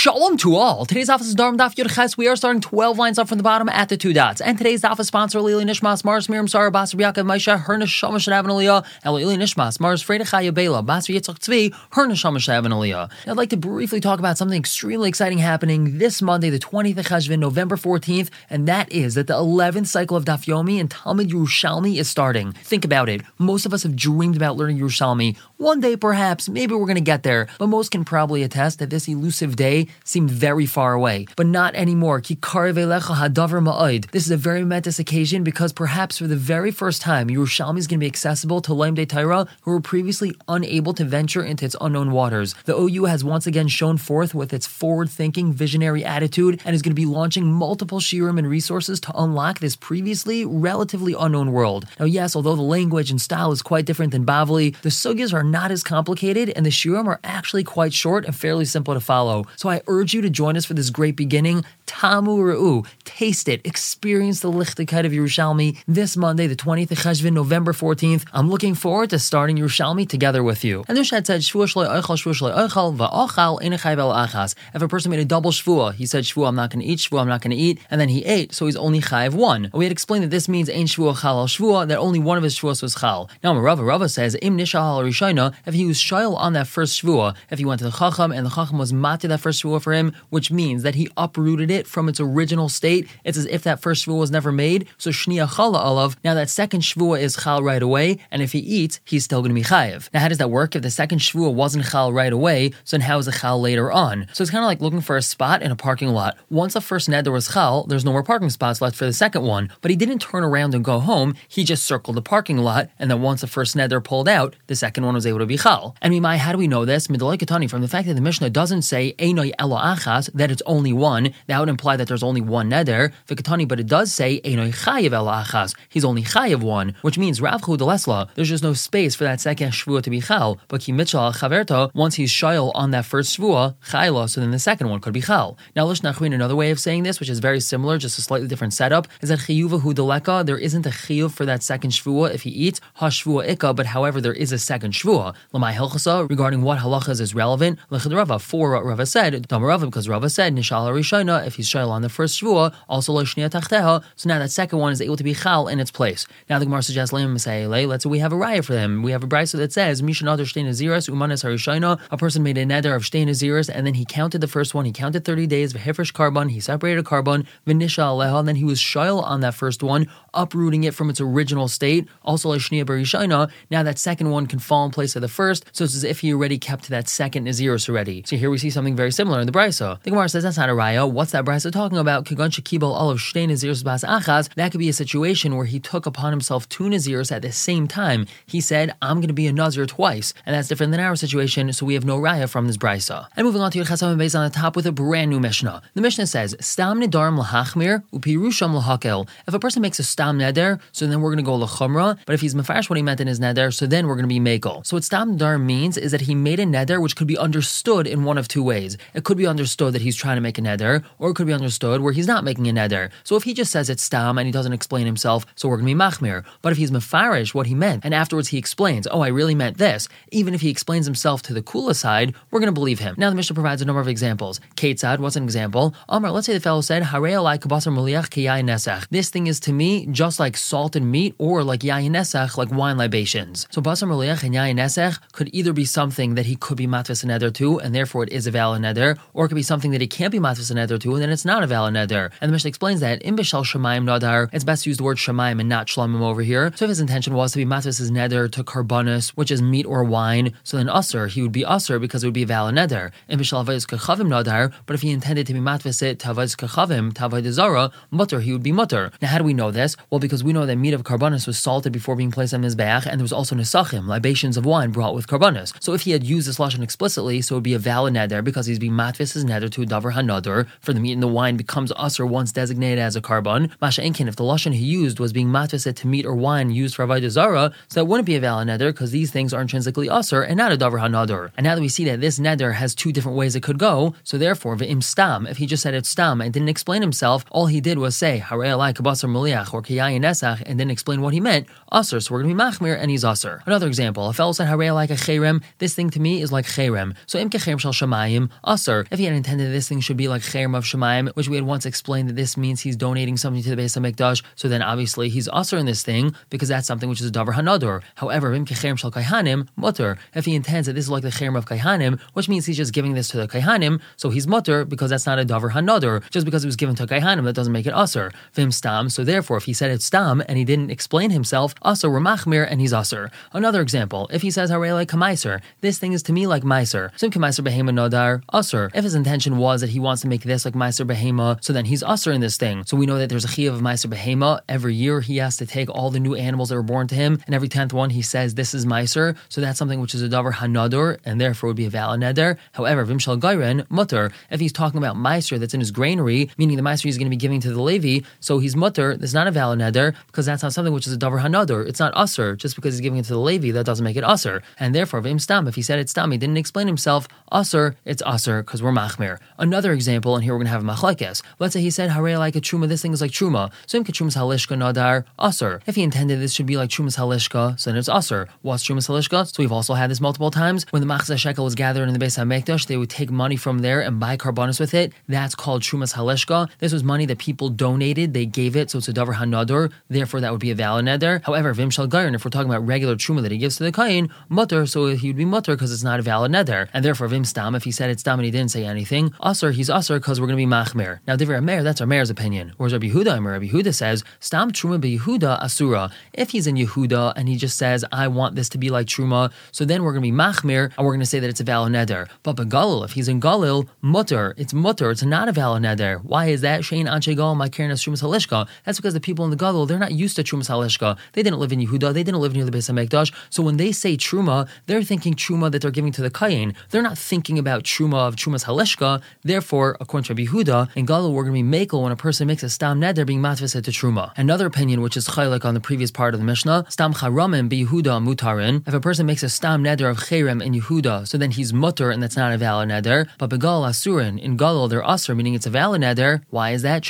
Shalom to all. Today's office is Nedarim Daf Yud Ches. We are starting 12 lines up from the bottom at the two dots. And today's office sponsor, Lili Nishmas, Mars Miriam Sarah, Basar Yaakov, Maisha, Her Neshama Shadav and Aliyah, El Lili Nishmas, Mars Freda Chaya Bela, Basar Yitzchak Tzvi, Her Neshama and Aliyah. I'd like to briefly talk about something extremely exciting happening this Monday, the 20th of Cheshvan, November 14th, and that is that the 11th cycle of Daf Yomi and Talmud Yerushalmi is starting. Think about it. Most of us have dreamed about learning Yerushalmi. One day, perhaps, maybe we're going to get there, but most can probably attest that this elusive day seemed very far away, but not anymore. This is a very momentous occasion because perhaps for the very first time, Yerushalmi is going to be accessible to Laim De Taira who were previously unable to venture into its unknown waters. The OU has once again shown forth with its forward-thinking, visionary attitude and is going to be launching multiple shiurim and resources to unlock this previously relatively unknown world. Now, yes, although the language and style is quite different than Bavli, the sugyas are not as complicated and the shiurim are actually quite short and fairly simple to follow. So I urge you to join us for this great beginning. Tamu Ra'u, taste it, experience the Lichtigkeit of Yerushalmi this Monday, the 20th of Cheshvan, November 14th. I'm looking forward to starting Yerushalmi together with you. And the Shad said. If a person made a double shvua, he said, Shvua, I'm not going to eat, shvua, I'm not going to eat, and then he ate, so he's only chayiv one. We had explained that this means ein shvua chal al shvua, that only one of his shvuas was chal. Now, Rava Rava says, im nishal al if he was shayil on that first shvua, if he went to the chacham and the chacham was mati that first shvua for him, which means that he uprooted it from its original state. It's as if that first shvua was never made. So shnia chala alav. Now that second shvua is chal right away, and if he eats, he's still going to be chayiv. Now, how does that work? If the second shvua wasn't chal right away, so then how is it chal later on? So it's kind of like looking for a spot in a parking lot. Once the first neder was chal, there's no more parking spots left for the second one. But he didn't turn around and go home. He just circled the parking lot, and then once the first neder pulled out, the second one was able to be chal. And Mimai, how do we know this? Midalai from the fact that the Mishnah doesn't say Einoi Elo Achas, that it's only one, that would imply that there's only one neder. Vikatani, but it does say Einoi Chayiv Elo Achas. He's only Chayiv one, which means Rav Lesla, there's just no space for that second Shvua to be Chal. But Ki Chaverto, once he's Shayel on that first Shvua, Chayla, so then the second one could be Chal. Now, Lish Nachwin, another way of saying this, which is very similar, just a slightly different setup, is that Chiyuva Hudaleka, there isn't a Chiyuv for that second Shvua if he eats, Hashvua Ikka, but however, there is a second Shvua. Lamai Hilchasa, regarding what halachas is relevant, Rava, for what Rava said, Rava, because Rava said, Nishal Rishona, if he's Shayla on the first Shvua, also Lashnia Tachteha, so now that second one is able to be Chal in its place. Now the Gemara suggests, let's say we have a raya for them. We have a brisa that says, Mishan Adar Shtein Aziris, Umanas Harishona, a person made a neder of Shtein Aziris, and then he counted the first one, he counted 30 days, Vehifresh Carbon, he separated carbon, Vinisha Aleha, and then he was Shayl on that first one, uprooting it from its original state. Also, Lashnia Barishana, now that second one can fall in place of the first, so it's as if he already kept that second Naziris already. So here we see something very similar the Brisa. The Gemara says that's not a raya. What's that Brisa talking about? Bas. That could be a situation where he took upon himself two Nazirs at the same time. He said, I'm going to be a Nazir twice. And that's different than our situation, so we have no raya from this Brisa. And moving on to Yechasam based on the top with a brand new Mishnah. The Mishnah says, Stam Nidarim Lahachmir, Upirusham Lahakel. If a person makes a Stam Neder, so then we're going to go Lachumra. But if he's Mefarish what he meant in his Neder, so then we're going to be Makel. So what Stam Neder means is that he made a Neder which could be understood in one of two ways. It could be understood that he's trying to make a Neder, or it could be understood where he's not making a Neder. So if he just says it's Stam and he doesn't explain himself, so we're going to be Machmir. But if he's Mefarish what he meant, and afterwards he explains, oh, I really meant this, even if he explains himself to the Kula side, we're going to believe him. Now the Mishnah provides a number of examples. Ketzad, what's an example? Amar, let's say the fellow said. This thing is to me just like salted meat or like yayin nesach, like wine libations. So basar muliach and yayin nesach could either be something that he could be matvis neder to, and therefore it is a valid or it could be something that he can't be matvis neder to, and then it's not a valid neder. And the Mishnah explains that in Bishal Shemaim Nadar, it's best to use the word Shemaim and not Shlamim over here. So if his intention was to be matvis his neder to karbonis, which is meat or wine, so then usr, he would be usr because it would be a valid nether. In Bishal Avayis Kachavim Nadar, but if he intended to be matvis it to Avayis Kachavim, to Zara, mutter, he would be mutter. Now how do we know this? Well, because we know that meat of karbonis was salted before being placed on his back, and there was also nesachim, libations of wine brought with karbonis. So if he had used this lashon explicitly, so it would be a valid neder because he's being matvis is neder to davar hanadar for the meat and the wine becomes usr once designated as a carbon. Masha Enkin, if the lashon he used was being matvis to meat or wine used for avodah zara, so that wouldn't be a valid neder because these things are intrinsically usr and not a davar hanadar. And now that we see that this neder has two different ways it could go, so therefore ve'im stam, if he just said it's stam and didn't explain himself, all he did was say hare alai kabasar muliach or kiyayin esach and didn't explain what he meant, usr. So we're going to be machmir and he's usr. Another example, a fellow said Harei like a cherem, this thing to me is like cherem. So im shal shemayim aser. If he had intended this thing should be like cherem of shemayim, which we had once explained that this means he's donating something to the Beis Hamikdash, so then obviously he's aser in this thing because that's something which is a davar hanador. However, kaihanim. If he intends that this is like the cherem of kaihanim, which means he's just giving this to the kaihanim, so he's mutter because that's not a davar hanador. Just because it was given to kaihanim, that doesn't make it aser. Vim stam. So therefore, if he said it's stam and he didn't explain himself, aser machmir and he's aser. Another example, if he says harei like kamaiser, this thing is to me like meiser. Sim kamaiser behema nodar aser. If his intention was that he wants to make this like meiser behema, so then he's aser in this thing. So we know that there's a chiyav of meiser behema. Every year he has to take all the new animals that were born to him, and every tenth one he says this is meiser. So that's something which is a davar hanador, and therefore would be a valid neder. However, vimshal gairen mutter. If he's talking about meiser that's in his granary, meaning the meiser he's going to be giving to the levi, so he's mutter. That's not a valid neder because that's not something which is a davar hanador. It's not usr just because he's giving it to the levi. That doesn't make it usr, and therefore vim stam. If he said it's stam, he didn't explain himself. Usr, it's usr because we're machmir. Another example, and here we're going to have machlekes. Let's say he said harei like a truma. This thing is like truma. So im ketrumas halishka nadar usr. If he intended this should be like trumas halishka, so then it's usr. What's trumas halishka? So we've also had this multiple times. When the machzah shekel was gathered in the Beis Hamikdash, they would take money from there and buy carbonis with it. That's called trumas halishka. This was money that people donated. They gave it, so it's a davar hanador. Therefore, that would be a valid neder. However, vim shal garin, if we're talking about regular truma that he gives to the kain, mutter, so he would be mutter because it's not a valid neder. And therefore, vim stam, if he said it's stam and he didn't say anything, usr, he's usr because we're going to be machmer. Now, divrei Meir, that's our mayor's opinion. Whereas Rabbi Yehuda, Rabbi Yehuda says, stam truma Yehuda asura. If he's in Yehuda and he just says, I want this to be like truma, so then we're going to be machmir and we're going to say that it's a valid neder. But Begalil, if he's in Galil, mutter, it's mutter, it's not a valid neder. Why is that? Shein Anshe Gal, my Kiernas Trumas. That's because the people in the Galil, they're not used to Trumas Halishka. They didn't live in Yehuda, they didn't live near the Beis HaMikdash. So when they say Truma, they're thinking Truma that they're giving to the Kayin. They're not thinking about Truma of Trumas Halishka. Therefore, according to Rabbi Yehuda, in Galil, we're going to be Makel when a person makes a Stam Neder being matvaset to Truma. Another opinion, which is Chaylik on the previous part of the Mishnah, Stam Charamim be Yehuda Mutarin. If a person makes a Stam Neder of Cherem in Yehuda, so then he's mutter and that's not a valid neder. But begal asurin in Galil they're asur, meaning it's a valid neder. Why is that?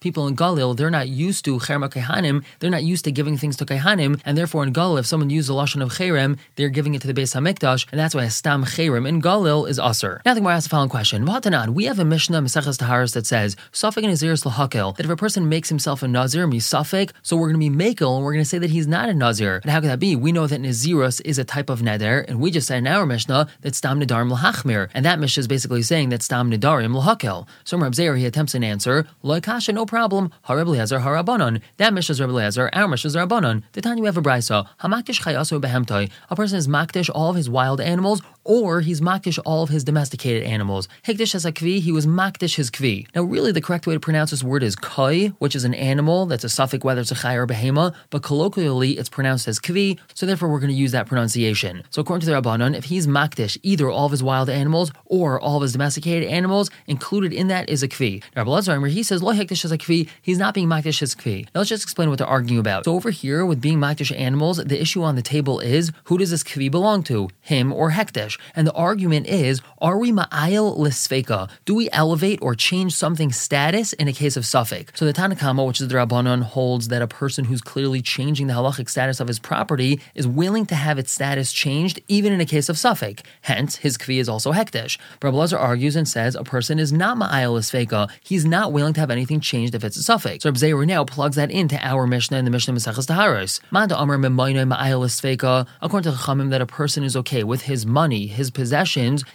People in Galil they're not used to cherma kehanim. They're not used to giving things to kehanim, and therefore in Galil if someone used the lashon of cherem, they're giving it to the Beis Hamikdash, and that's why a stam cherem in Galil is asur. Now I think we're the following question: V'hatanan, we have a Mishnah Maseches Taharis that says Safek and Naziris lahakel that if a person makes himself a Nazir, misafek, so we're going to be makel, and we're going to say that he's not a Nazir. But how could that be? We know that Nazirus is a type of neder, and we just said in our Mishnah that stam nedarim lahachmir, and that Mishnah is basically saying that stam nedarim lahakel. So Reb Zeir he attempts an answer, loikasha, no problem. Hareb Lezer harabanon. That Mishnah is Reb Lezer, our Mishnah is Rabbanon. The time you have a brisa, hamakdish chayasu behemtai. A person is makdish all of his wild animals, or he's makdish all of his domesticated animals. Hikdish as a kvi, he was makdish his kvi. Now, really, the correct way to pronounce this word is kai, which is an animal that's a safek whether it's a chay or behema, but colloquially it's pronounced as kvi, so therefore we're going to use that pronunciation. So according to the Rabbanon, if he's makdish either all of his wild animals or all of his domesticated animals, included in that is a kvi. Now, Rabbi he says lo hikdish as a kvi, he's not being makdish his kvi. Now let's just explain what they're arguing about. So over here with being makdish animals, the issue on the table is who does this kvi belong to, him or hekdesh? And the argument is, are we ma'ayil lisfeka? Do we elevate or change something's status in a case of safek? So the Tanna Kamma, which is the Rabbanon, holds that a person who's clearly changing the halachic status of his property is willing to have its status changed even in a case of safek. Hence, his kvi is also hekdesh. Rabbi argues and says a person is not ma'ayil lisfeka. He's not willing to have anything changed if it's a safek. So Rabbi now plugs that into our Mishnah in the Mishnah Maseches Taharos. Manda Memayne ma'ayil lisfeka. According to Chachamim, that a person is okay with his money, his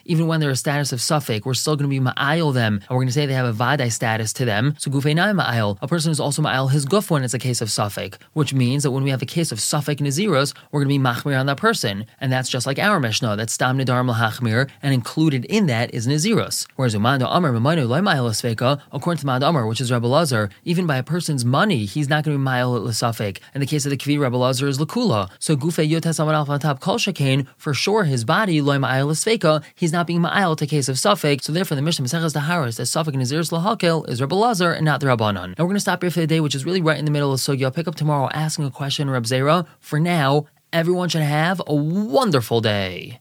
even when they're a status of safek, we're still going to be ma'ayil them, and we're going to say they have a vadai status to them. So gufeinai ma'ayil. A person is also ma'ayil his guf when it's a case of safek, which means that when we have a case of safek naziros, we're going to be machmir on that person, and that's just like our Mishnah, that's stam nedar lahachmir, and included in that is naziros. Whereas umanda amar ma'maynu loy ma'ayil sveka, according to Mad Amar, which is Rebbe Lazar, even by a person's money, he's not going to be ma'ayil at l'safek. In the case of the kvi, Rebbe Lazar is lakula. So gufe yotes alpha top kol shekain, for sure his body loy ma'ayil sveka, he's not being ma'ayil to case of safek. So therefore, the Mishnah Maseches Taharis that safek naziros lahakel is Rebbe Lazar and not the Rabbanon. Now we're going to stop here for the day, which is really right in the middle of Sugya. I'll pick up tomorrow asking a question, Reb Zera. For now, everyone should have a wonderful day.